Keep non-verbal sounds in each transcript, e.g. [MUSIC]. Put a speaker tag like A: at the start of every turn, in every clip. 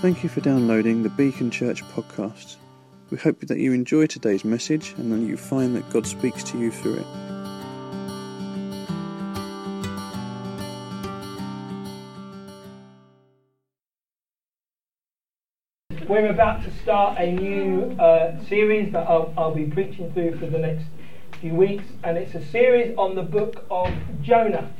A: Thank you for downloading the Beacon Church podcast. We hope that you enjoy today's message and that you find that God speaks to you through it.
B: We're about to start a new uh, series that I'll, I'll be preaching through for the next few weeks, and it's a series on the book of Jonah.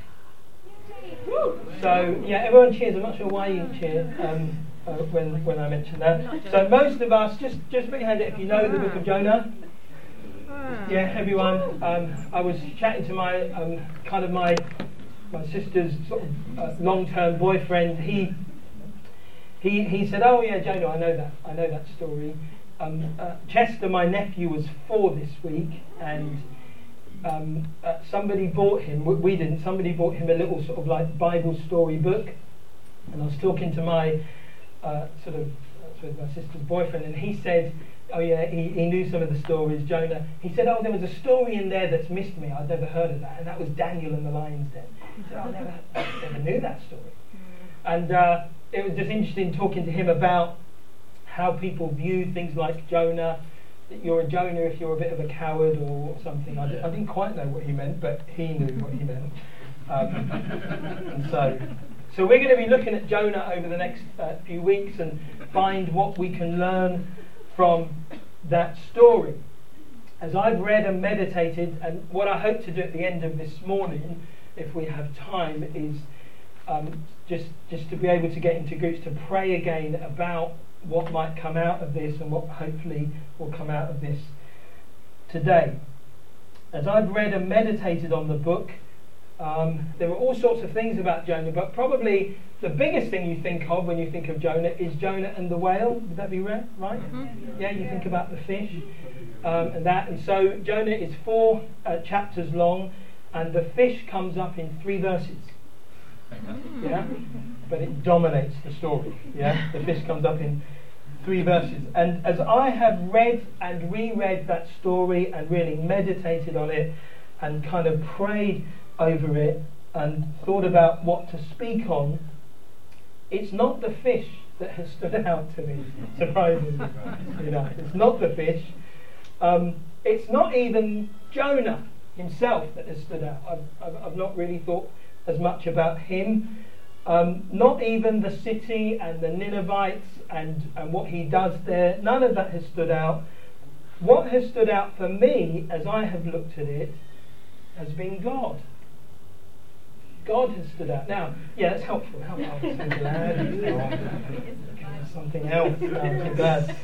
B: So, yeah, everyone cheers. I'm not sure why you cheer um, uh, when, when I mention that. So, most of us, just, just put your hand up if you know the book of Jonah. Yeah, everyone. Um, I was chatting to my um, kind of my my sister's sort of uh, long-term boyfriend. He he he said, "Oh yeah, Jonah, I know that. I know that story." Um, uh, Chester, my nephew, was four this week, and um, uh, somebody bought him. We didn't. Somebody bought him a little sort of like Bible story book, and I was talking to my uh, sort of uh, with my sister's boyfriend, and he said, "Oh yeah, he, he knew some of the stories." Jonah. He said, "Oh, there was a story in there that's missed me. I'd never heard of that, and that was Daniel and the lion's den." He said, "I never, never knew that story," and uh, it was just interesting talking to him about how people view things like Jonah. That you're a Jonah if you're a bit of a coward or something. I d- I didn't quite know what he meant, but he knew what he meant. Um, [LAUGHS] and so, so we're going to be looking at Jonah over the next uh, few weeks and find what we can learn from that story. As I've read and meditated, and what I hope to do at the end of this morning, if we have time, is um, just just to be able to get into groups to pray again about what might come out of this and what hopefully will come out of this today. As I've read and meditated on the book, um, there were all sorts of things about Jonah, but probably the biggest thing you think of when you think of Jonah is Jonah and the whale. Would that be right? right? Mm-hmm. Yeah, you think about the fish um, and that. And so Jonah is four uh, chapters long, and the fish comes up in three verses. Yeah? But it dominates the story. Yeah? The fish comes up in three verses. And as I have read and reread that story and really meditated on it and kind of prayed over it and thought about what to speak on, it's not the fish that has stood [LAUGHS] out to me, surprisingly. you know, it's not the fish. Um, it's not even Jonah himself that has stood out. I've, I've, I've not really thought as much about him. Um, not even the city and the Ninevites and, and what he does there, none of that has stood out. What has stood out for me as I have looked at it has been God. God has stood out. Now, yeah, that's helpful. helpful. I'm. Something else. I'm glad.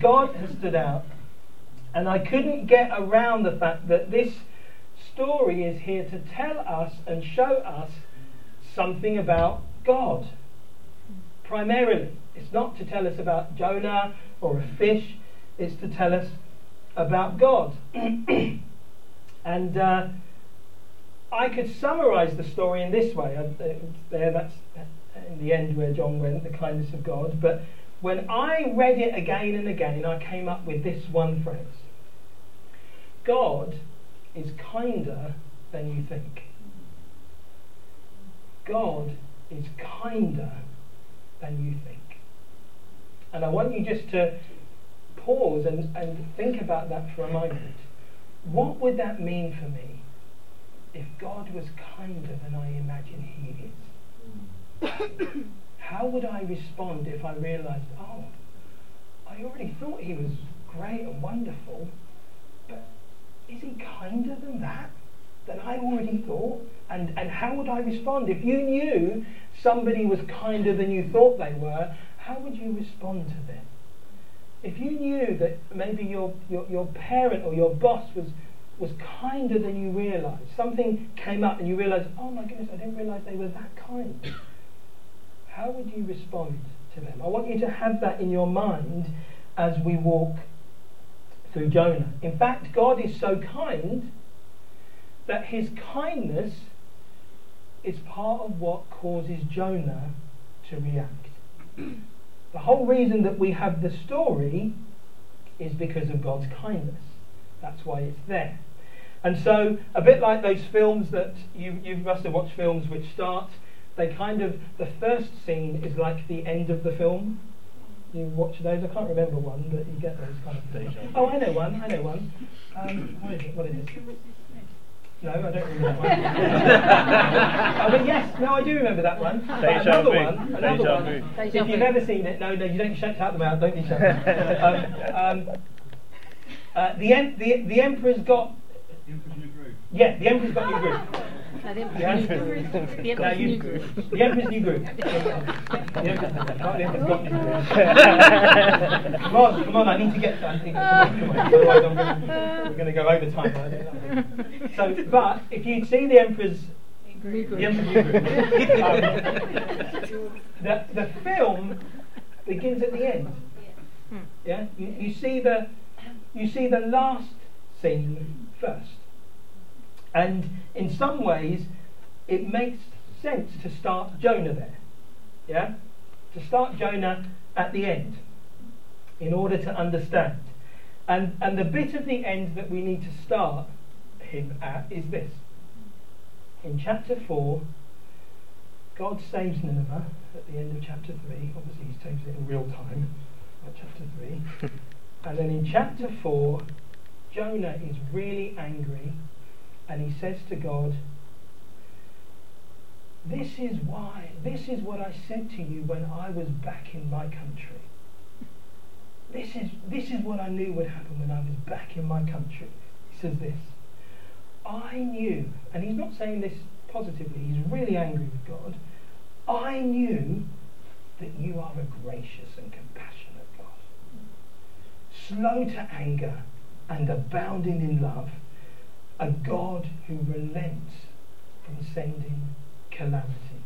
B: God has stood out. And I couldn't get around the fact that this story is here to tell us and show us something about God. Primarily, it's not to tell us about Jonah or a fish, it's to tell us about God. [CLEARS THROAT] and uh, I could summarize the story in this way. Uh, there, that's in the end where John went, the kindness of God. But when I read it again and again, I came up with this one phrase God is kinder than you think. God is kinder than you think. And I want you just to pause and, and think about that for a moment. What would that mean for me if God was kinder than I imagine He is? [COUGHS] How would I respond if I realized, oh, I already thought He was great and wonderful, but is He kinder than that? Than I already thought? And, and how would I respond? If you knew somebody was kinder than you thought they were, how would you respond to them? If you knew that maybe your, your, your parent or your boss was, was kinder than you realised, something came up and you realised, oh my goodness, I didn't realise they were that kind, how would you respond to them? I want you to have that in your mind as we walk through Jonah. In fact, God is so kind that his kindness is part of what causes Jonah to react. the whole reason that we have the story is because of God's kindness. That's why it's there. And so, a bit like those films that you, you must have watched films which start, they kind of, the first scene is like the end of the film. you watch those. I can't remember one, but you get those kind of things. Oh, I know one. I know one. Um, what is it? What is it? No, I don't remember that one. [LAUGHS] oh, but yes, no, I do remember that one. But another one, another one. If you've ever seen it, no, no, you don't shout out the mouth, don't you shout. [LAUGHS] um, um, uh, the, em- the, the Emperor's got. Yeah, the Emperor's got new groove.
C: No, the Emperor's new groove. The Emperor's new groove.
B: The Emperor's new groove. The Emperor's, Emperor's got new groove. come on, come on, I need to get that. Come on, come on. [LAUGHS] Otherwise I'm gonna, we're going to go over time. So, but if you see the Emperor's
C: New
B: the. Emperor's new groove, um, [LAUGHS] the, the film begins at the end. Yeah, you, you see the you see the last scene first, and in some ways, it makes sense to start Jonah there. Yeah, to start Jonah at the end, in order to understand. And and the bit of the end that we need to start him at is this. In chapter four, God saves Nineveh at the end of chapter 3. Obviously, he saves it in real time, at chapter 3. [LAUGHS] and then in chapter 4, Jonah is really angry and he says to God, This is why, this is what I said to you when I was back in my country. This is, this is what I knew would happen when I was back in my country. He says this. I knew, and he's not saying this positively, he's really angry with God. I knew that you are a gracious and compassionate God, slow to anger and abounding in love, a God who relents from sending calamity.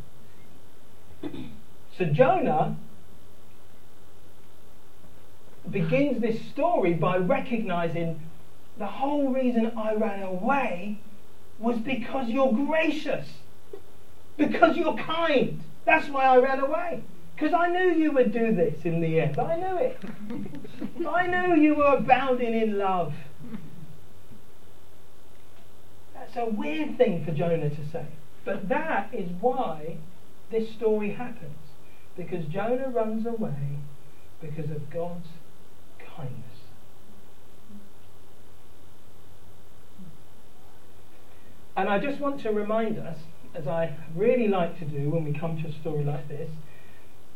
B: So Jonah begins this story by recognizing the whole reason I ran away was because you're gracious. Because you're kind. That's why I ran away. Because I knew you would do this in the end. I knew it. I knew you were abounding in love. That's a weird thing for Jonah to say. But that is why this story happens. Because Jonah runs away because of God's kindness. And I just want to remind us, as I really like to do when we come to a story like this,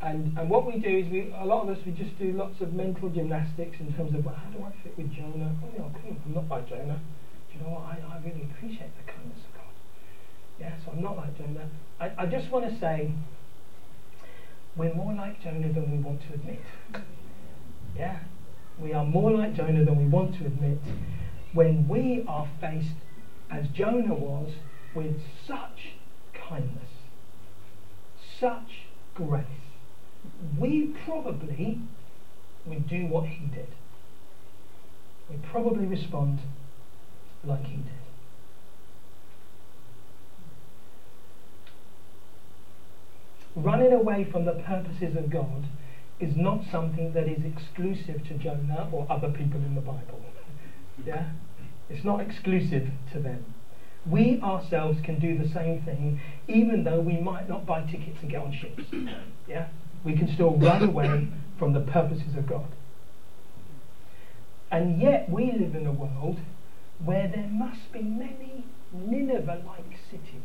B: and, and what we do is we, a lot of us, we just do lots of mental gymnastics in terms of, well, how do I fit with Jonah? Oh, I'm not like Jonah. I, I really appreciate the kindness of God. Yeah, so I'm not like Jonah. I, I just want to say, we're more like Jonah than we want to admit. Yeah? We are more like Jonah than we want to admit when we are faced, as Jonah was, with such kindness, such grace. We probably would do what he did. We probably respond like he did. Running away from the purposes of God is not something that is exclusive to Jonah or other people in the Bible. Yeah? It's not exclusive to them. We ourselves can do the same thing, even though we might not buy tickets and get on ships. Yeah? We can still run away from the purposes of God. And yet we live in a world where there must be many Nineveh-like cities.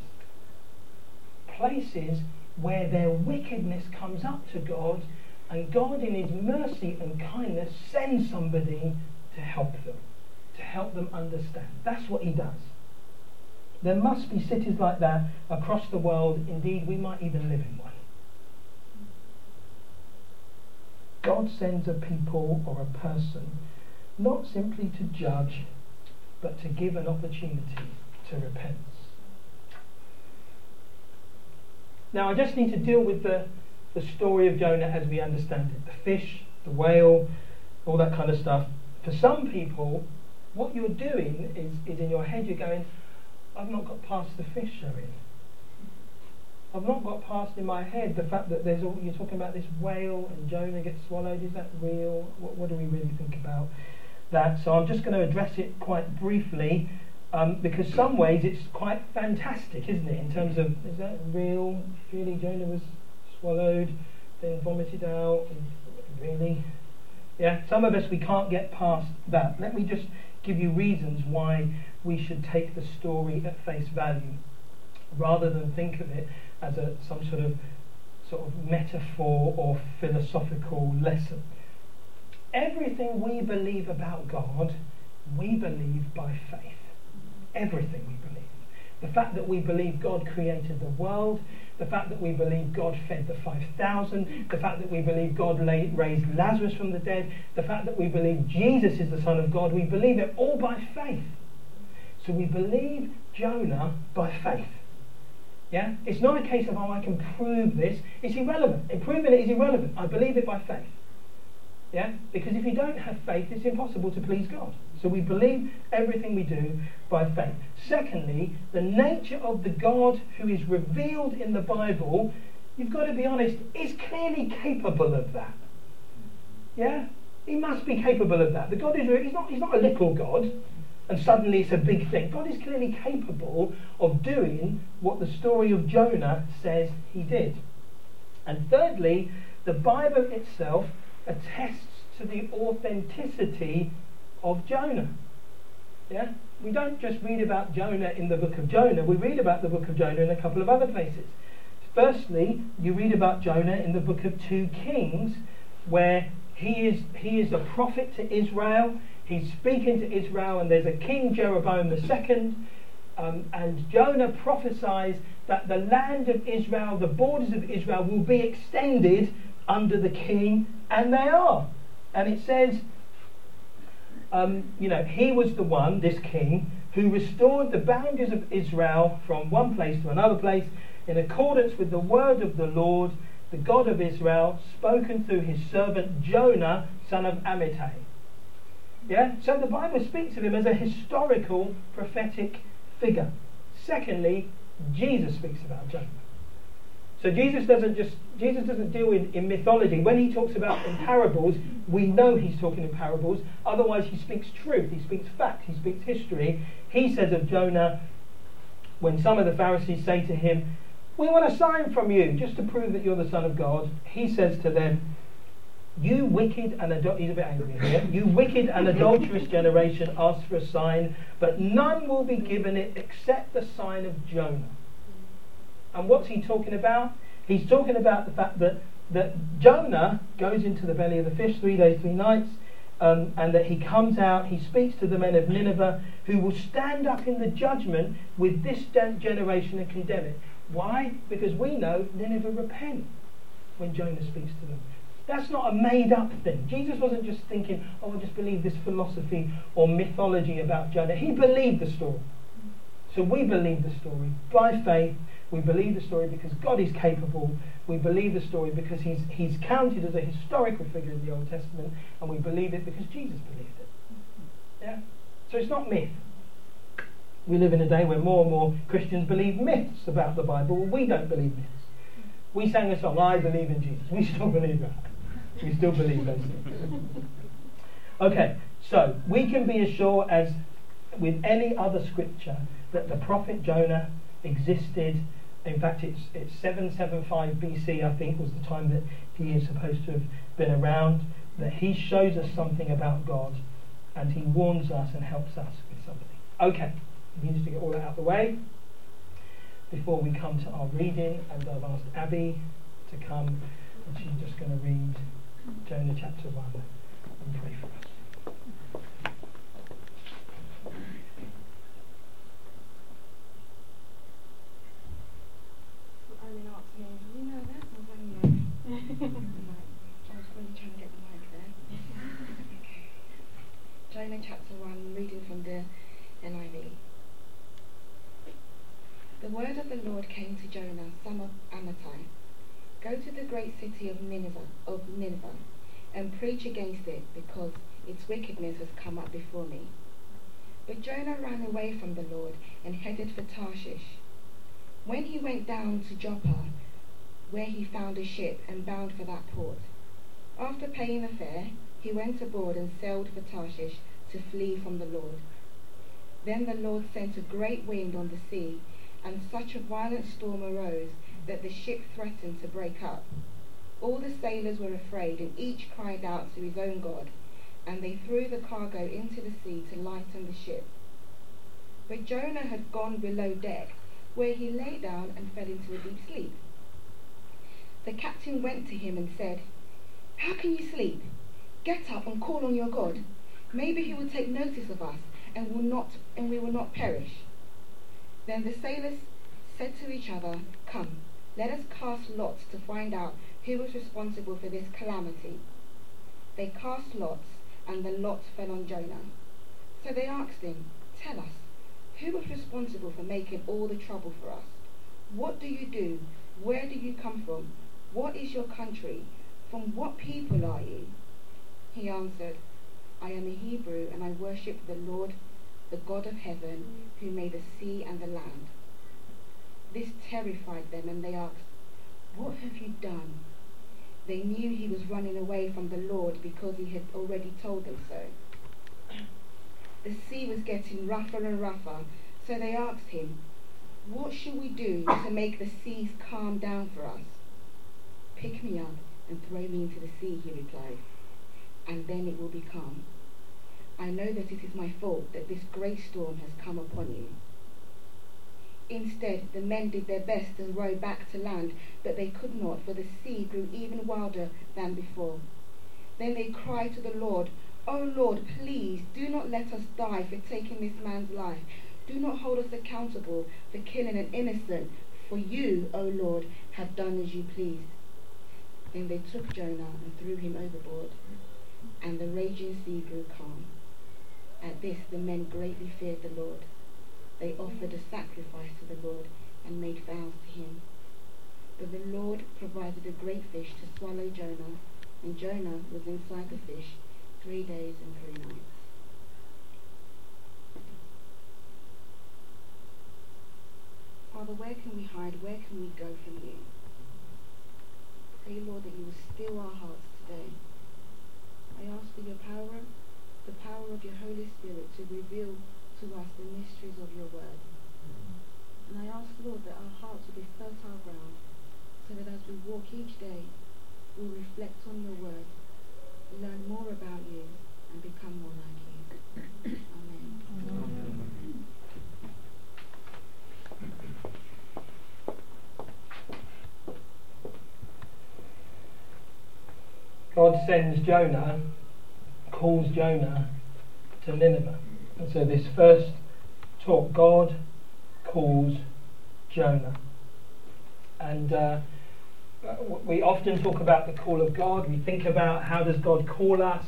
B: Places where their wickedness comes up to God and God in his mercy and kindness sends somebody to help them, to help them understand. That's what he does. There must be cities like that across the world. Indeed, we might even live in one. God sends a people or a person not simply to judge, but to give an opportunity to repent. Now, I just need to deal with the, the story of Jonah as we understand it the fish, the whale, all that kind of stuff. For some people, what you're doing is, is in your head, you're going, I've not got past the fish showing. I've not got past in my head the fact that there's all, you're talking about this whale and Jonah gets swallowed. Is that real? What, what do we really think about that? So I'm just going to address it quite briefly um, because some ways it's quite fantastic, isn't it? In terms of is that real? Really, Jonah was swallowed, then vomited out. Really? Yeah, some of us we can't get past that. Let me just give you reasons why we should take the story at face value rather than think of it as a some sort of sort of metaphor or philosophical lesson. Everything we believe about God, we believe by faith. Everything we believe. The fact that we believe God created the world, the fact that we believe God fed the 5,000, the fact that we believe God raised Lazarus from the dead, the fact that we believe Jesus is the Son of God, we believe it all by faith. So we believe Jonah by faith. Yeah? It's not a case of, oh, I can prove this. It's irrelevant. proving it is irrelevant. I believe it by faith. Yeah? Because if you don't have faith, it's impossible to please God. So we believe everything we do by faith. Secondly, the nature of the God who is revealed in the Bible, you've got to be honest, is clearly capable of that. Yeah? He must be capable of that. The God is he's not, he's not a little God, and suddenly it's a big thing. God is clearly capable of doing what the story of Jonah says he did. And thirdly, the Bible itself attests to the authenticity of Jonah. Yeah? We don't just read about Jonah in the book of Jonah, we read about the book of Jonah in a couple of other places. Firstly, you read about Jonah in the book of 2 Kings, where he is, he is a prophet to Israel. He's speaking to Israel, and there's a king, Jeroboam II, um, and Jonah prophesies that the land of Israel, the borders of Israel, will be extended under the king, and they are. And it says, um, you know, he was the one, this king, who restored the boundaries of Israel from one place to another place in accordance with the word of the Lord, the God of Israel, spoken through his servant Jonah, son of Amittai. Yeah? So the Bible speaks of him as a historical prophetic figure. Secondly, Jesus speaks about Jonah. So Jesus doesn't just Jesus doesn't deal in, in mythology. When he talks about in parables, we know he's talking in parables. Otherwise, he speaks truth. He speaks fact. He speaks history. He says of Jonah, when some of the Pharisees say to him, "We want a sign from you, just to prove that you're the Son of God," he says to them, "You wicked and he's a bit angry here. [LAUGHS] You wicked and adulterous generation, ask for a sign, but none will be given it except the sign of Jonah." And what's he talking about? He's talking about the fact that, that Jonah goes into the belly of the fish three days, three nights, um, and that he comes out, he speaks to the men of Nineveh, who will stand up in the judgment with this generation and condemn it. Why? Because we know Nineveh repent when Jonah speaks to them. That's not a made up thing. Jesus wasn't just thinking, oh, I just believe this philosophy or mythology about Jonah. He believed the story. So we believe the story by faith we believe the story because God is capable. We believe the story because he's, he's counted as a historical figure in the Old Testament, and we believe it because Jesus believed it. Yeah? So it's not myth. We live in a day where more and more Christians believe myths about the Bible. We don't believe myths. We sang a song, I believe in Jesus. We [LAUGHS] still believe that. We still believe those things. Okay, so we can be as sure as with any other scripture, that the prophet Jonah existed in fact, it's, it's 775 BC, I think, was the time that he is supposed to have been around. That he shows us something about God and he warns us and helps us with something. Okay, we need to get all that out of the way before we come to our reading. And I've asked Abby to come and she's just going to read Jonah chapter 1 and pray for us.
C: Jonah chapter 1, reading from the NIV. The word of the Lord came to Jonah, son of Amittai. Go to the great city of Nineveh, of Nineveh, and against it, because its wickedness has come up before me. But Jonah ran away from the Lord and headed for Tarshish. When he went down to Joppa, where he found a ship and bound for that port. After paying the fare, he went aboard and sailed for Tarshish to flee from the Lord. Then the Lord sent a great wind on the sea, and such a violent storm arose that the ship threatened to break up. All the sailors were afraid, and each cried out to his own God, and they threw the cargo into the sea to lighten the ship. But Jonah had gone below deck, where he lay down and fell into a deep sleep. The captain went to him and said, How can you sleep? Get up and call on your God. Maybe he will take notice of us and will not and we will not perish. Then the sailors said to each other, Come, let us cast lots to find out who was responsible for this calamity. They cast lots, and the lot fell on Jonah. So they asked him, Tell us, who was responsible for making all the trouble for us? What do you do? Where do you come from? What is your country? From what people are you? He answered, I am a Hebrew, and I worship the Lord, the God of heaven, who made the sea and the land. This terrified them, and they asked, What have you done? They knew he was running away from the Lord because he had already told them so. The sea was getting rougher and rougher, so they asked him, What shall we do to make the seas calm down for us? Pick me up and throw me into the sea, he replied, and then it will be calm. I know that it is my fault that this great storm has come upon you. Instead, the men did their best to row back to land, but they could not, for the sea grew even wilder than before. Then they cried to the Lord, O Lord, please do not let us die for taking this man's life. Do not hold us accountable for killing an innocent, for you, O Lord, have done as you pleased. Then they took Jonah and threw him overboard, and the raging sea grew calm. At this the men greatly feared the Lord they offered a sacrifice to the Lord and made vows to him. But the Lord provided a great fish to swallow Jonah, and Jonah was inside the fish three days and three nights. Father, where can we hide? Where can we go from you? Pray, Lord, that you will still our hearts today. I ask for your power, the power of your Holy Spirit to reveal to us the mysteries of your word. Hmm. And I ask, Lord, that our hearts will be fertile ground, so that as we walk each day, we'll reflect on your word, learn more about you, and become more like you. Amen. Amen.
B: God sends Jonah, calls Jonah to Nineveh. And so this first talk, God calls Jonah. And uh, we often talk about the call of God. We think about how does God call us.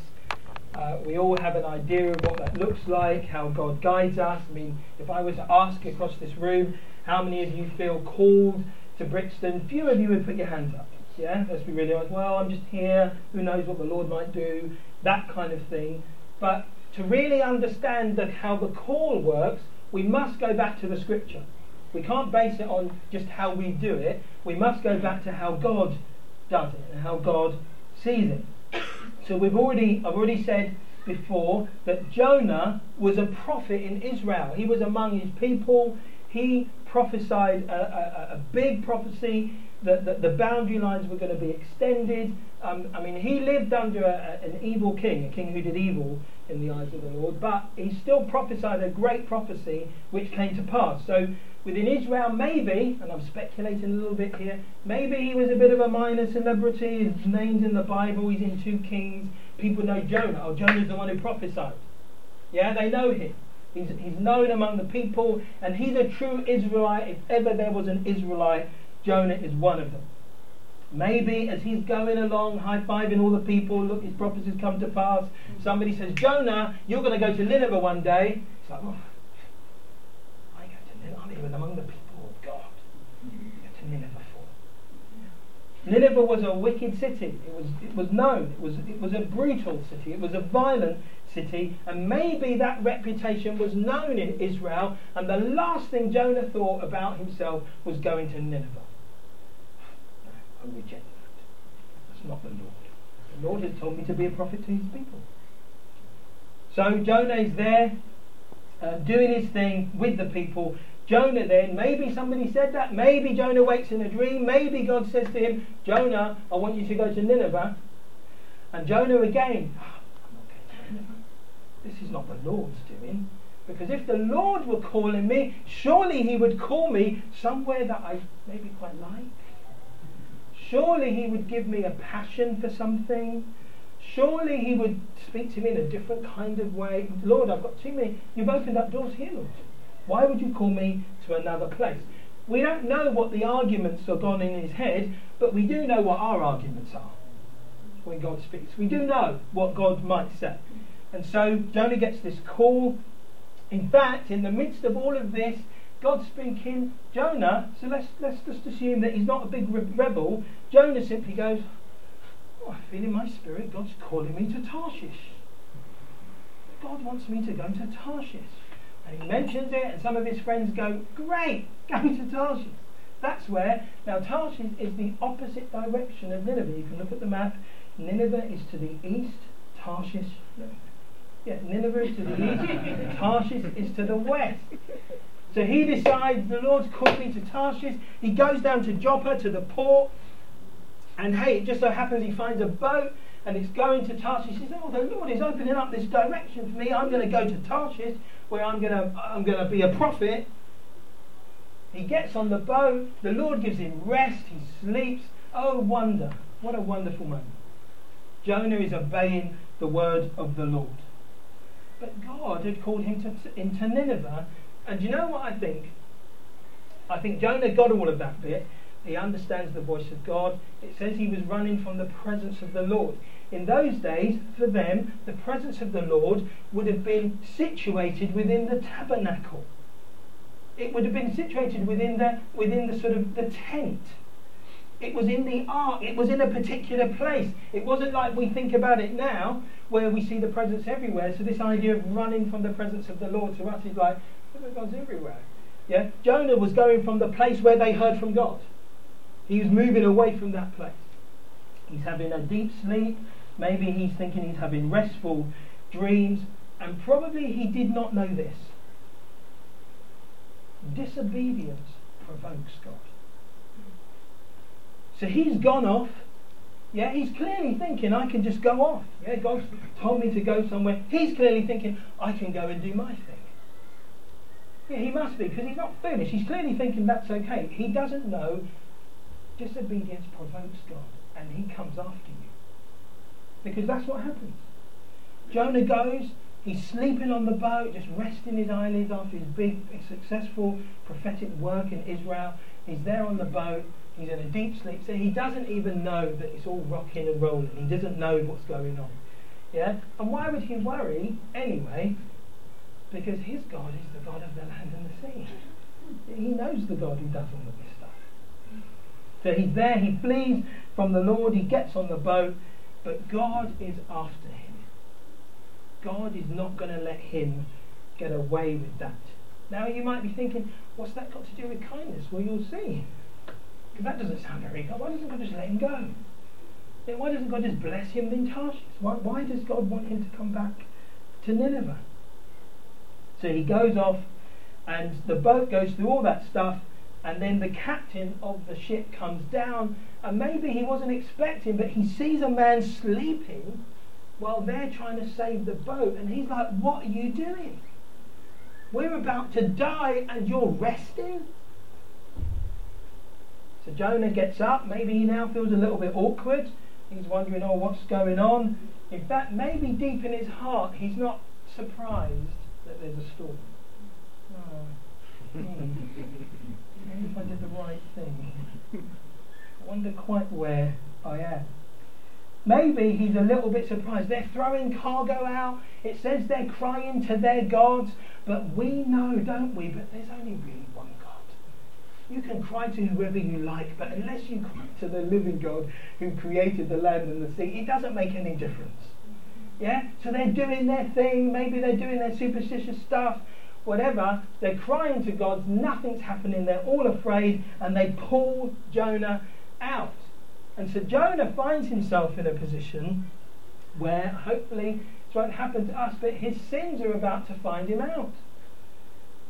B: Uh, we all have an idea of what that looks like, how God guides us. I mean, if I was to ask across this room, how many of you feel called to Brixton? Few of you would put your hands up. Yeah, let's be really honest. Well, I'm just here. Who knows what the Lord might do? That kind of thing. But to really understand how the call works, we must go back to the scripture. We can't base it on just how we do it. We must go back to how God does it and how God sees it. So we've already I've already said before that Jonah was a prophet in Israel. He was among his people. He prophesied a, a, a big prophecy that, that, the boundary lines were going to be extended. Um, I mean, he lived under a, an evil king, a king who did evil, in the eyes of the Lord, but he still prophesied a great prophecy which came to pass. So within Israel, maybe, and I'm speculating a little bit here, maybe he was a bit of a minor celebrity. His name's in the Bible, he's in 2 Kings. People know Jonah. Oh, Jonah's the one who prophesied. Yeah, they know him. He's, he's known among the people, and he's a true Israelite. If ever there was an Israelite, Jonah is one of them. Maybe as he's going along, high fiving all the people, look, his prophecies come to pass. Somebody says, Jonah, you're going to go to Nineveh one day. It's like, I go to Nineveh. I'm even among the people of God. Go to Nineveh for. Nineveh was a wicked city. It was, it was known. It was, it was a brutal city. It was a violent city. And maybe that reputation was known in Israel. And the last thing Jonah thought about himself was going to Nineveh. I reject that. That's not the Lord. The Lord has told me to be a prophet to his people. So Jonah is there uh, doing his thing with the people, Jonah then, maybe somebody said that, maybe Jonah wakes in a dream, maybe God says to him, Jonah, I want you to go to Nineveh. And Jonah again, oh, this is not the Lord's doing. Because if the Lord were calling me, surely He would call me somewhere that I maybe quite like. Surely He would give me a passion for something. Surely He would speak to me in a different kind of way. Lord, I've got too many. You've opened up doors here, Lord. Why would you call me to another place? We don't know what the arguments have gone in his head, but we do know what our arguments are when God speaks. We do know what God might say. And so Jonah gets this call. In fact, in the midst of all of this, God's speaking, Jonah, so let's, let's just assume that he's not a big re- rebel. Jonah simply goes, oh, I feel in my spirit God's calling me to Tarshish. God wants me to go to Tarshish. And he mentions it, and some of his friends go, Great, [LAUGHS] go to Tarshish. That's where, now Tarshish is the opposite direction of Nineveh. You can look at the map. Nineveh is to the east, Tarshish, yeah, Nineveh is to the east, [LAUGHS] Tarshish is to the west. So he decides, the Lord's called me to Tarshish. He goes down to Joppa, to the port, and hey, it just so happens he finds a boat and it's going to Tarshish. He says, Oh, the Lord is opening up this direction for me. I'm going to go to Tarshish where I'm going to I'm going to be a prophet. He gets on the boat. The Lord gives him rest. He sleeps. Oh, wonder. What a wonderful moment. Jonah is obeying the word of the Lord. But God had called him to, into Nineveh. And you know what I think? I think Jonah got all of that bit. He understands the voice of God. It says he was running from the presence of the Lord. In those days, for them, the presence of the Lord would have been situated within the tabernacle. It would have been situated within the, within the sort of the tent. It was in the ark. It was in a particular place. It wasn't like we think about it now, where we see the presence everywhere. So this idea of running from the presence of the Lord to us is like, God's everywhere. Yeah? Jonah was going from the place where they heard from God. He was moving away from that place. He's having a deep sleep. Maybe he's thinking he's having restful dreams. And probably he did not know this. Disobedience provokes God. So he's gone off. Yeah, he's clearly thinking, I can just go off. Yeah, God told me to go somewhere. He's clearly thinking, I can go and do my thing. Yeah, he must be, because he's not finished. He's clearly thinking that's okay. He doesn't know disobedience provokes God, and he comes after you. Because that's what happens. Jonah goes, he's sleeping on the boat, just resting his eyelids after his big, successful prophetic work in Israel. He's there on the boat, he's in a deep sleep, so he doesn't even know that it's all rocking and rolling. He doesn't know what's going on. Yeah? And why would he worry anyway? Because his God is the God of the land and the sea. He knows the God who does all of this stuff. So he's there, he flees from the Lord, he gets on the boat, but God is after him. God is not going to let him get away with that. Now you might be thinking, what's that got to do with kindness? Well, you'll see. Because that doesn't sound very good. Why doesn't God just let him go? Then why doesn't God just bless him in Tarshish? Why, why does God want him to come back to Nineveh? So he goes off, and the boat goes through all that stuff, and then the captain of the ship comes down, and maybe he wasn't expecting, but he sees a man sleeping while they're trying to save the boat, and he's like, What are you doing? We're about to die, and you're resting? So Jonah gets up. Maybe he now feels a little bit awkward. He's wondering, Oh, what's going on? In fact, maybe deep in his heart, he's not surprised that there's a storm. [LAUGHS] Oh. If I did the right thing. I wonder quite where I am. Maybe he's a little bit surprised. They're throwing cargo out. It says they're crying to their gods. But we know, don't we? But there's only really one God. You can cry to whoever you like, but unless you cry to the living God who created the land and the sea, it doesn't make any difference. Yeah? So they're doing their thing. Maybe they're doing their superstitious stuff whatever, they're crying to God, nothing's happening, they're all afraid, and they pull Jonah out. And so Jonah finds himself in a position where hopefully it won't happen to us, but his sins are about to find him out.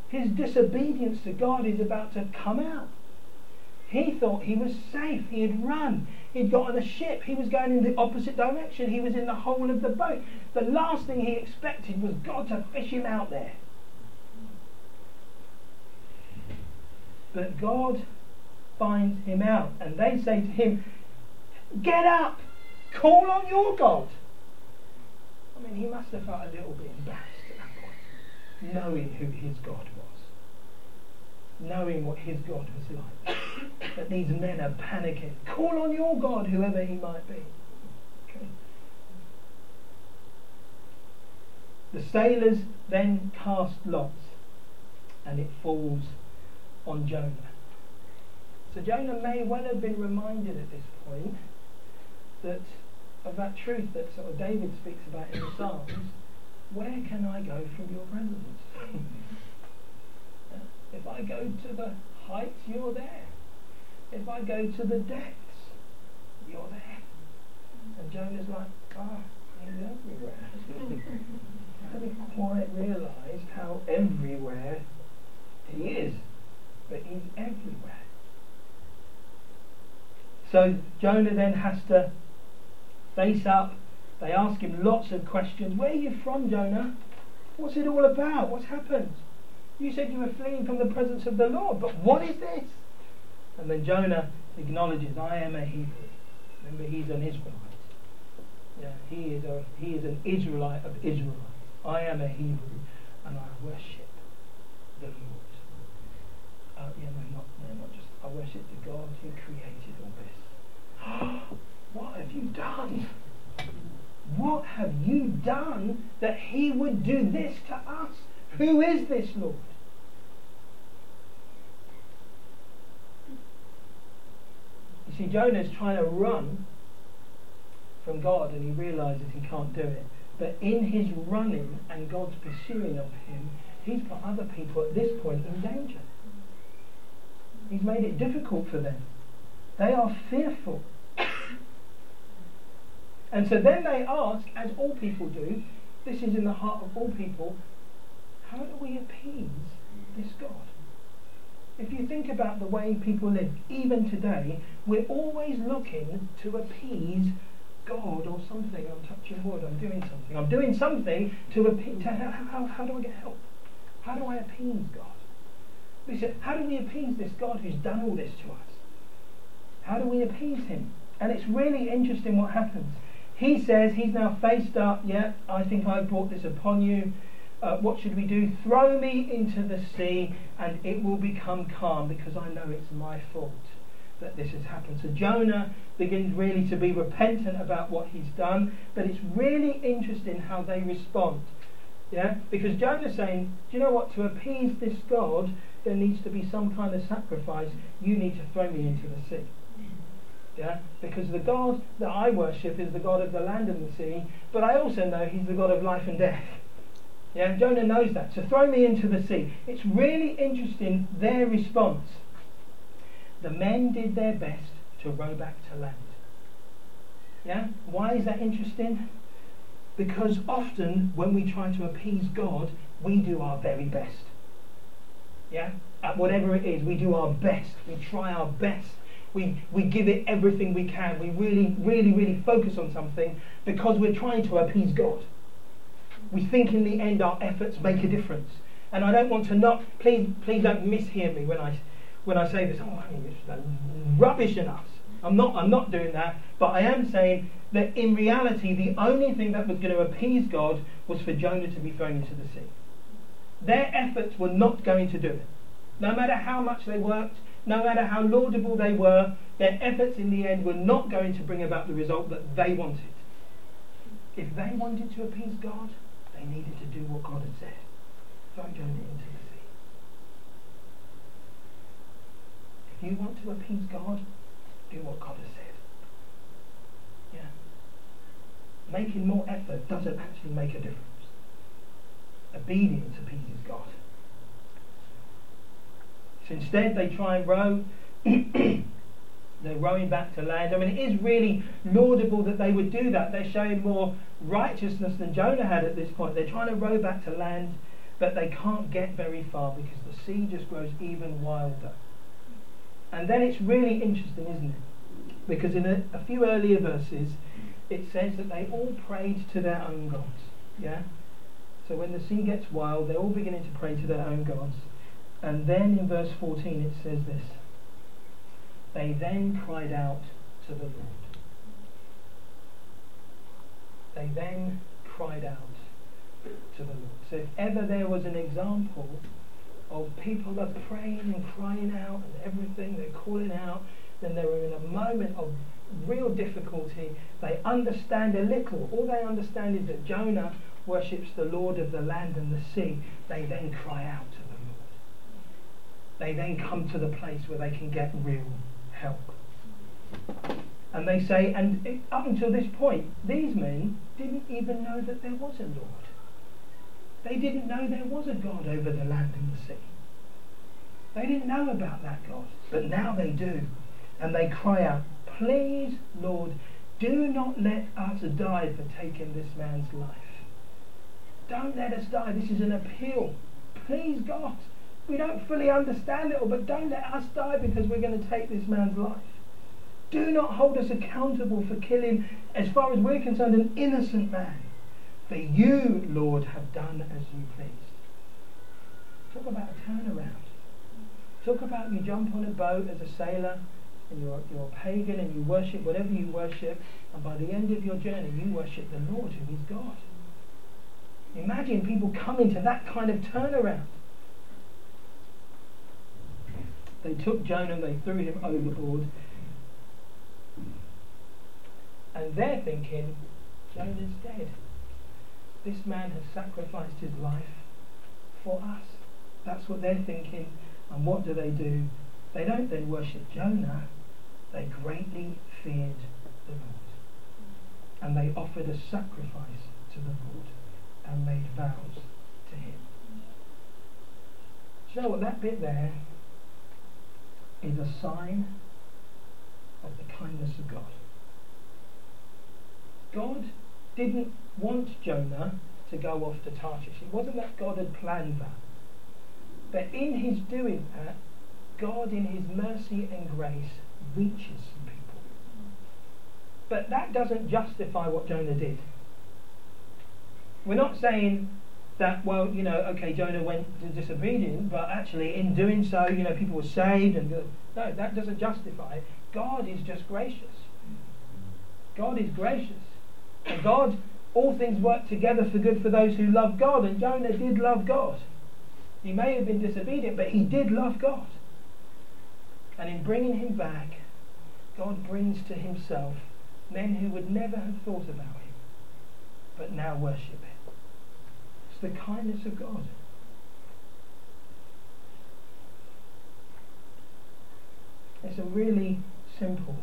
B: His disobedience to God is about to come out. He thought he was safe. He had run. He'd got on a ship. He was going in the opposite direction. He was in the hole of the boat. The last thing he expected was God to fish him out there. But God finds him out, and they say to him, Get up! Call on your God! I mean, he must have felt a little bit embarrassed at that point, knowing who his God was, knowing what his God was like. that these men are panicking. Call on your God, whoever he might be. Okay. The sailors then cast lots, and it falls on Jonah. So Jonah may well have been reminded at this point that of that truth that sort of David speaks about in the Psalms. Where can I go from your presence? [LAUGHS] if I go to the heights, you're there. If I go to the depths, you're there. And Jonah's like, ah, he's everywhere. I [LAUGHS] haven't quite realised how everywhere he is but he's everywhere. So Jonah then has to face up. They ask him lots of questions. Where are you from, Jonah? What's it all about? What's happened? You said you were fleeing from the presence of the Lord, but what is this? And then Jonah acknowledges, I am a Hebrew. Remember, he's an Israelite. Yeah, he is a he is an Israelite of Israel. I am a Hebrew, and I worship the Lord uh, yeah, no, not, no, not just, I worship the God who created all this. [GASPS] what have you done? What have you done that he would do this to us? Who is this Lord? You see, Jonah is trying to run from God and he realizes he can't do it. But in his running and God's pursuing of him, he's put other people at this point in danger. He's made it difficult for them. They are fearful. [COUGHS] And so then they ask, as all people do, this is in the heart of all people, how do we appease this God? If you think about the way people live, even today, we're always looking to appease God or something. I'm touching wood, I'm doing something. I'm doing something to appease. To, how, how, how do I get help? How do I appease God? We said, how do we appease this God who's done all this to us? How do we appease him? And it's really interesting what happens. He says he's now faced up, yeah, I think I've brought this upon you. Uh, what should we do? Throw me into the sea and it will become calm because I know it's my fault that this has happened. So Jonah begins really to be repentant about what he's done, but it's really interesting how they respond. Yeah? Because Jonah's saying, Do you know what? To appease this God, there needs to be some kind of sacrifice. You need to throw me into the sea. Yeah? Because the God that I worship is the God of the land and the sea, but I also know he's the God of life and death. Yeah? Jonah knows that. So throw me into the sea. It's really interesting their response. The men did their best to row back to land. Yeah? Why is that interesting? Because often when we try to appease God, we do our very best. Yeah? At whatever it is, we do our best. We try our best. We, we give it everything we can. We really, really, really focus on something because we're trying to appease God. We think in the end our efforts make a difference. And I don't want to not, please, please don't mishear me when I, when I say this, oh, it's rubbish in us. I'm not, I'm not doing that, but I am saying that in reality, the only thing that was going to appease God was for Jonah to be thrown into the sea. Their efforts were not going to do it. No matter how much they worked, no matter how laudable they were, their efforts in the end were not going to bring about the result that they wanted. If they wanted to appease God, they needed to do what God had said. Jonah into the sea. If you want to appease God, do what God has said. Yeah. Making more effort doesn't actually make a difference obedience appeases God. So instead, they try and row. [CLEARS THROAT] Rowing back to land. I mean, it is really laudable that they would do that. They're showing more righteousness than Jonah had at this point. They're trying to row back to land, but they can't get very far because the sea just grows even wilder. And then it's really interesting, isn't it? Because in a, a few earlier verses, it says that they all prayed to their own gods. Yeah? So when the sea gets wild, they're all beginning to pray to their own gods. And then in verse 14 it says this They then cried out to the Lord. They then cried out to the Lord. So if ever there was an example of people are praying and crying out and everything, they're calling out, then they were in a moment of real difficulty. They understand a little. All they understand is that Jonah worships the Lord of the land and the sea. They then cry out to the Lord. They then come to the place where they can get real help. And they say, and up until this point, these men didn't even know that there was a Lord. They didn't know there was a God over the land and the sea. They didn't know about that God, but now they do. And they cry out, Please, Lord, do not let us die for taking this man's life. Don't let us die. This is an appeal. Please, God. We don't fully understand it all, but don't let us die because we're going to take this man's life. Do not hold us accountable for killing, as far as we're concerned, an innocent man. For you, Lord, have done as you pleased. Talk about a turnaround. Talk about you jump on a boat as a sailor and you're, you're a pagan and you worship whatever you worship, and by the end of your journey, you worship the Lord who is God. Imagine people coming to that kind of turnaround. They took Jonah, and they threw him overboard, and they're thinking, Jonah's dead. This man has sacrificed his life for us. That's what they're thinking. And what do they do? They don't then worship Jonah. They greatly feared the Lord. And they offered a sacrifice to the Lord and made vows to him. Do you know what? That bit there is a sign of the kindness of God. God didn't want Jonah to go off to Tarshish. It wasn't that God had planned that. But in his doing that, God, in his mercy and grace, reaches some people. But that doesn't justify what Jonah did. We're not saying that, well, you know, okay, Jonah went to disobedience, but actually in doing so, you know, people were saved. and No, that doesn't justify. it. God is just gracious. God is gracious. And God, all things work together for good for those who love God. And Jonah did love God. He may have been disobedient, but he did love God. And in bringing him back, God brings to himself men who would never have thought about him, but now worship him. It's the kindness of God. It's a really simple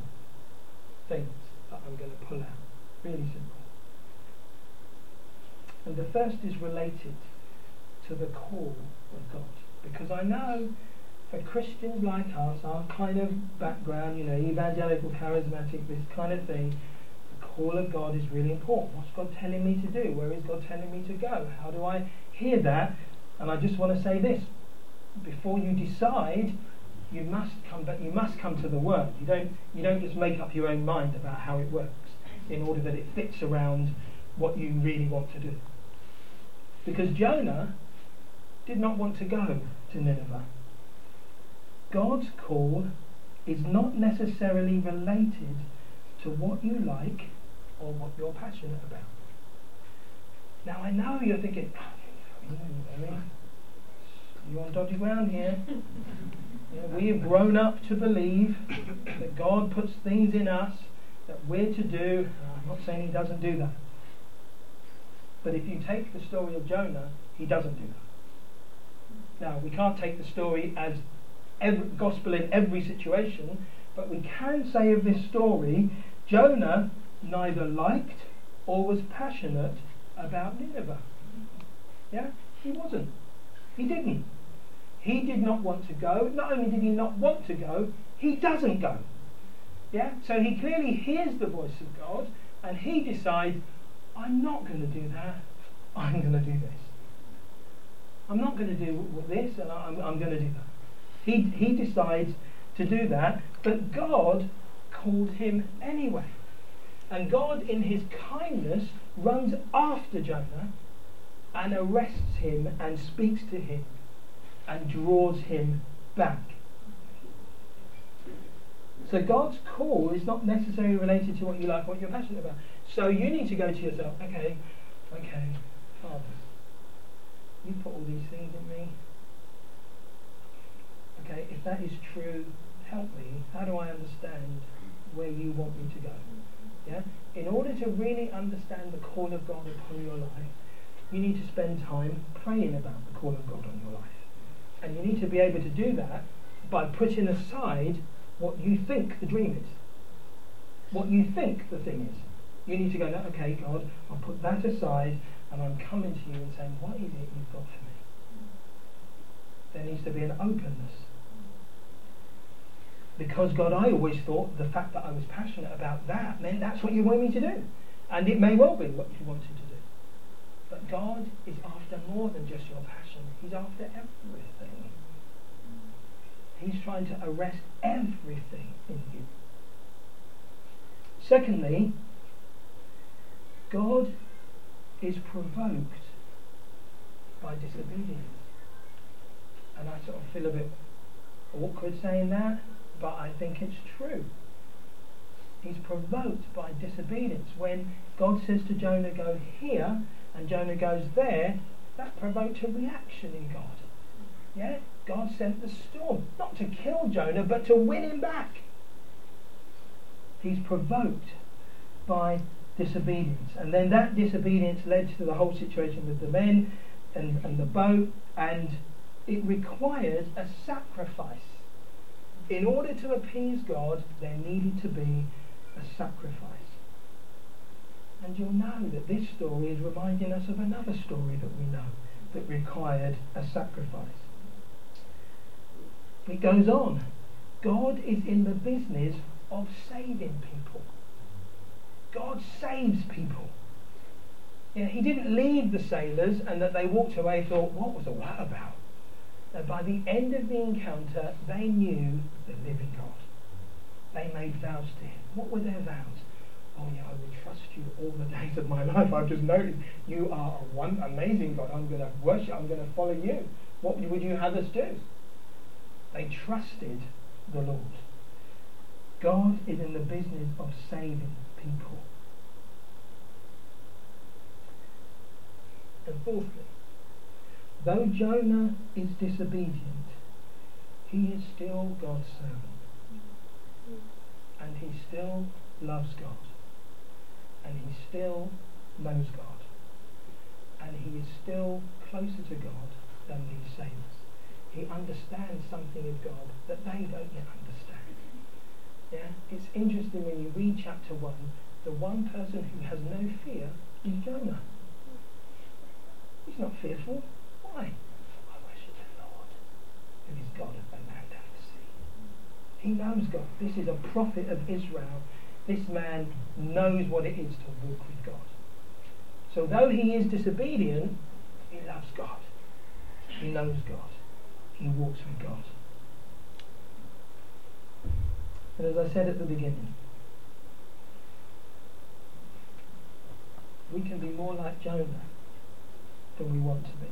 B: thing that I'm going to pull out. Really simple. And the first is related to the call of God. Because I know for Christians like us, our kind of background, you know, evangelical, charismatic, this kind of thing, call of God is really important. What's God telling me to do? Where is God telling me to go? How do I hear that? And I just want to say this. Before you decide, you must come but you must come to the word. You don't you don't just make up your own mind about how it works in order that it fits around what you really want to do. Because Jonah did not want to go to Nineveh. God's call is not necessarily related to what you like or what you're passionate about. Now I know you're thinking, ah, you're on dodgy ground here. [LAUGHS] You know, we have grown up to believe that God puts things in us that we're to do. Uh, I'm not saying He doesn't do that. But if you take the story of Jonah, He doesn't do that. Now, we can't take the story as every, gospel in every situation, but we can say of this story Jonah neither liked or was passionate about Nineveh. Yeah? He wasn't. He didn't. He did not want to go. Not only did he not want to go, he doesn't go. Yeah? So he clearly hears the voice of God and he decides, I'm not going to do that. I'm going to do this. I'm not going to do this, and I'm, I'm going to do that. He, he decides to do that, but God called him anyway. And God, in his kindness, runs after Jonah and arrests him and speaks to him and draws him back. So God's call is not necessarily related to what you like, what you're passionate about. So you need to go to yourself, okay, okay, Father, you put all these things in me. Okay, if that is true, help me. How do I understand where you want me to go? Yeah? In order to really understand the call of God upon your life, you need to spend time praying about the call of God on your life. And you need to be able to do that by putting aside what you think the dream is. What you think the thing is. You need to go, okay, God, I'll put that aside and I'm coming to you and saying, what is it you've got for me? There needs to be an openness because God, I always thought the fact that I was passionate about that meant that's what you wanted me to do. And it may well be what you wanted to do. But God is after more than just your passion. He's after everything. He's trying to arrest everything in you. Secondly, God is provoked by disobedience. And I sort of feel a bit awkward saying that but I think it's true. He's provoked by disobedience. When God says to Jonah, go here, and Jonah goes there, that provoked a reaction in God. Yeah? God sent the storm, not to kill Jonah, but to win him back. He's provoked by disobedience. And then that disobedience led to the whole situation with the men and, and the boat, and it required a sacrifice in order to appease God, there needed to be a sacrifice. And you'll know that this story is reminding us of another story that we know that required a sacrifice. It goes on. God is in the business of saving people. God saves people. He didn't leave the sailors and that they walked away thought, what was all that about? That by the end of the encounter, they knew the living God. They made vows to him. What were their vows? Oh yeah, I will trust you all the [LAUGHS] days of my life. I've just noticed you are a one amazing God. I'm going to worship. I'm going to follow you. What would you have us do? They trusted the Lord. God is in the business of saving people. And fourthly, Though Jonah is disobedient, he is still God's servant. And he still loves God. And he still knows God. And he is still closer to God than these sailors. He understands something of God that they don't yet understand. Yeah? It's interesting when you read chapter 1, the one person who has no fear is Jonah. He's not fearful. Why? I worship the Lord, who is God of the land and the sea. He knows God. This is a prophet of Israel. This man knows what it is to walk with God. So though he is disobedient, he loves God. He knows God. He walks with God. And as I said at the beginning, we can be more like Jonah than we want to be.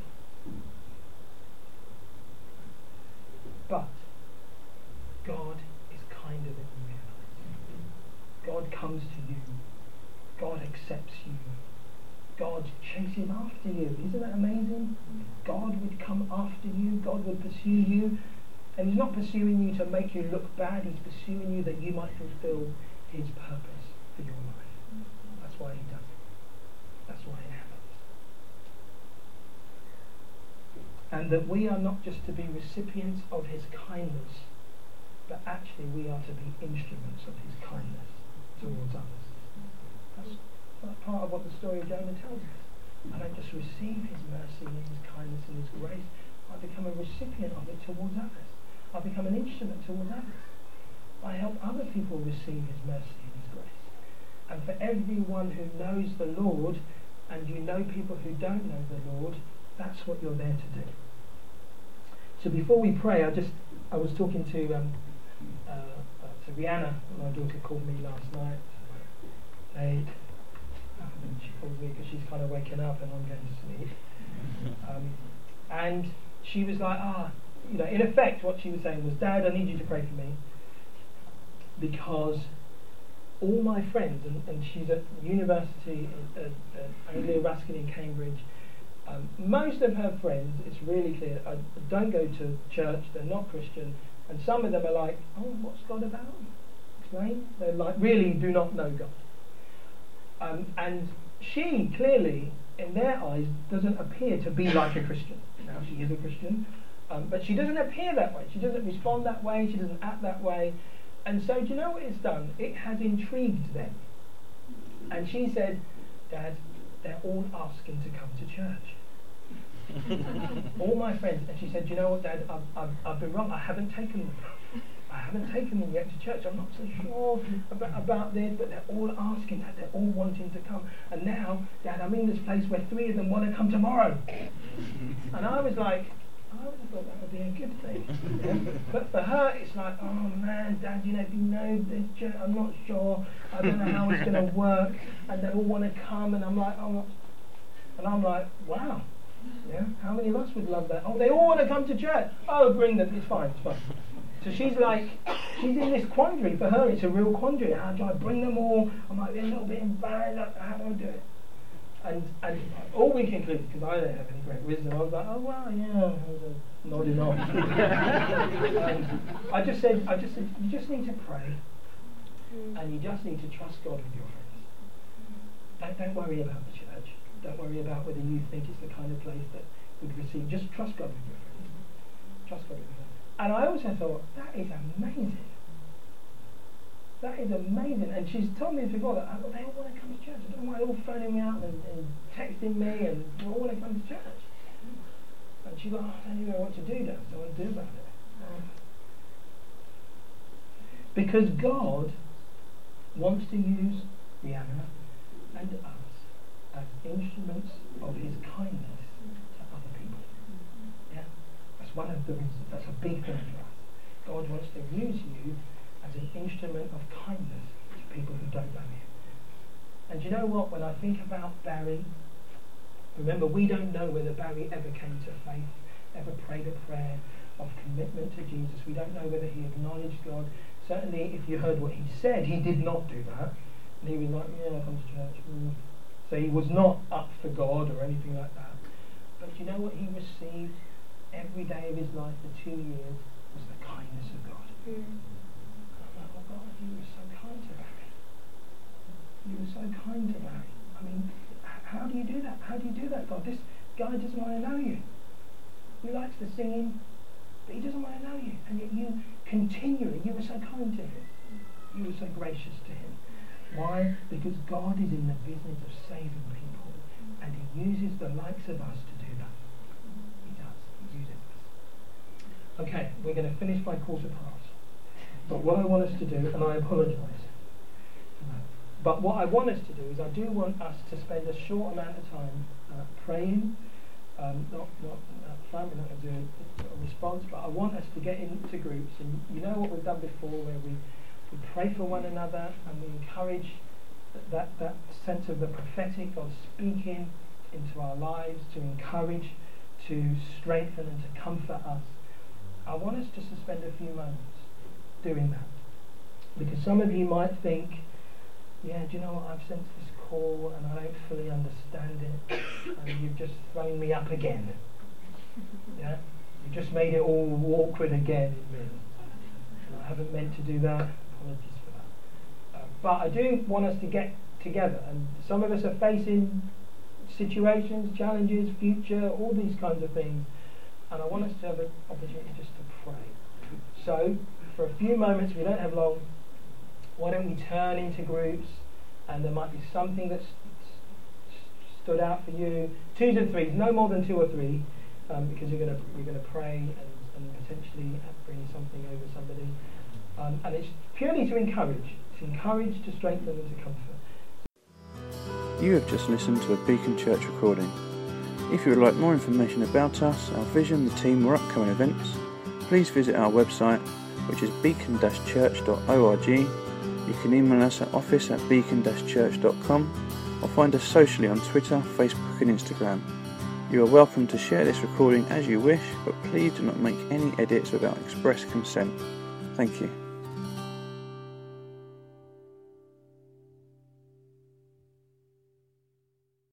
B: But God is kinder than you realize. God comes to you. God accepts you. God chases after you. Isn't that amazing? God would come after you. God would pursue you. And he's not pursuing you to make you look bad. He's pursuing you that you might fulfill his purpose for your life. That's why he does it. That's why it happens. And that we are not just to be recipients of his kindness, but actually we are to be instruments of his kindness towards others. That's, part of what the story of Jonah tells us. I don't just receive his mercy and his kindness and his grace, I become a recipient of it towards others. I become an instrument towards others. I help other people receive his mercy and his grace. And for everyone who knows the Lord, and you know people who don't know the Lord, that's what you're there to do. So before we pray, I just I was talking to um, uh, uh, to Rihanna, my daughter called me last night. Eight. And she calls me because she's kind of waking up and I'm going to sleep. Um, and she was like, ah, you know, in effect, what she was saying was, Dad, I need you to pray for me because all my friends, and, and she's at university at, at Anglia Ruskin in Cambridge. Um, most of her friends, it's really clear, uh, don't go to church, they're not Christian, and some of them are like, oh, what's God about? Explain. They're like, really do not know God. Um, and she clearly, in their eyes, doesn't appear to be like a Christian. Now she is a Christian, um, but she doesn't appear that way. She doesn't respond that way. She doesn't act that way. And so, do you know what it's done? It has intrigued them. And she said, Dad, they're all asking to come to church. [LAUGHS] all my friends. And she said, you know what, Dad, I've, I've, I've been wrong. I haven't taken them. I haven't taken them yet to church. I'm not so sure about, about this, but they're all asking that. They're all wanting to come. And now, Dad, I'm in this place where three of them want to come tomorrow. and I was like, I would have thought that would be a good thing. But for her, it's like, oh man, Dad, you know, if you know this church, I'm not sure. I don't know how it's going [LAUGHS] to work. And they all want to come, and I'm like, oh, and I'm like, wow. Yeah, how many of us would love that? Oh, they all want to come to church. Oh, bring them. It's fine. It's fine. So she's like, she's in this quandary. For her, it's a real quandary. How do I bring them all? I might be a little bit embarrassed. How do I do it? And, and all we concluded, because I don't have any great wisdom, I was like, oh well, yeah, uh, nodding off. [LAUGHS] I just said, I just said, you just need to pray, and you just need to trust God with your friends. Don't, don't worry about the church. Don't worry about whether you think it's the kind of place that would receive. Just trust God with your friends. Trust God with your friends. And I also thought, that is amazing. That is amazing. And she's told me before that oh, they all want to come to church. I don't know why they're all phoning me up and, and texting me and they all want to come to church. And she's like, oh, I don't know what to do now. So what to do about it. Because God wants to use Rihanna and us as instruments of his kindness to other people. Yeah? That's one of the reasons. That's a big thing for us. God wants to use you as an instrument of kindness to people who don't know him. And you know what? When I think about Barry, remember, we don't know whether Barry ever came to faith, ever prayed a prayer of commitment to Jesus. We don't know whether he acknowledged God. Certainly, if you heard what he said, he did not do that. And he was like, yeah, I come to church. Mm. So he was not up for God or anything like that. But you know what he received every day of his life for two years was the kindness of God. Mm. You were so kind to Barry. You were so kind to Barry. I mean, how do you do that? How do you do that, God? This guy doesn't want to know you. He likes the singing, but he doesn't want to know you. And yet you continually, you were so kind to him. You were so gracious to him. Why? Because God is in the business of saving people. And he uses the likes of us to do that. He does. He uses us. Okay, we're going to finish by quarter past. But what I want us to do, and I apologise, but what I want us to do is I do want us to spend a short amount of time uh, praying, um, not, not uh, we're not to do a, response, but I want us to get into groups. And you know what we've done before, where we, we pray for one another and we encourage that, that sense of the prophetic, of speaking into our lives, to encourage, to strengthen, and to comfort us. I want us to spend a few moments doing that. Because some of you might think, yeah, do you know what, I've sensed this call and I don't fully understand it, and you've just thrown me up again. Yeah? You just made it all awkward again I haven't meant to do that. Apologies for that. Uh, but I do want us to get together, and some of us are facing situations, challenges, future, all these kinds of things, and I want us to have an opportunity just to pray. So, for a few moments, we don't have long, why don't we turn into groups and there might be something that's stood out for you. Twos and threes, no more than two or three, um, because you're going to you're to pray and, and potentially bring something over somebody. Um, and it's purely to encourage, to encourage, to strengthen, and to comfort.
A: You have just listened to a Beacon Church recording. If you would like more information about us, our vision, the team, or upcoming events, please visit our website, which is beacon-church.org. You can email us at office at beacon-church.com or find us socially on Twitter, Facebook, and Instagram. You are welcome to share this recording as you wish, but please do not make any edits without express consent. Thank you.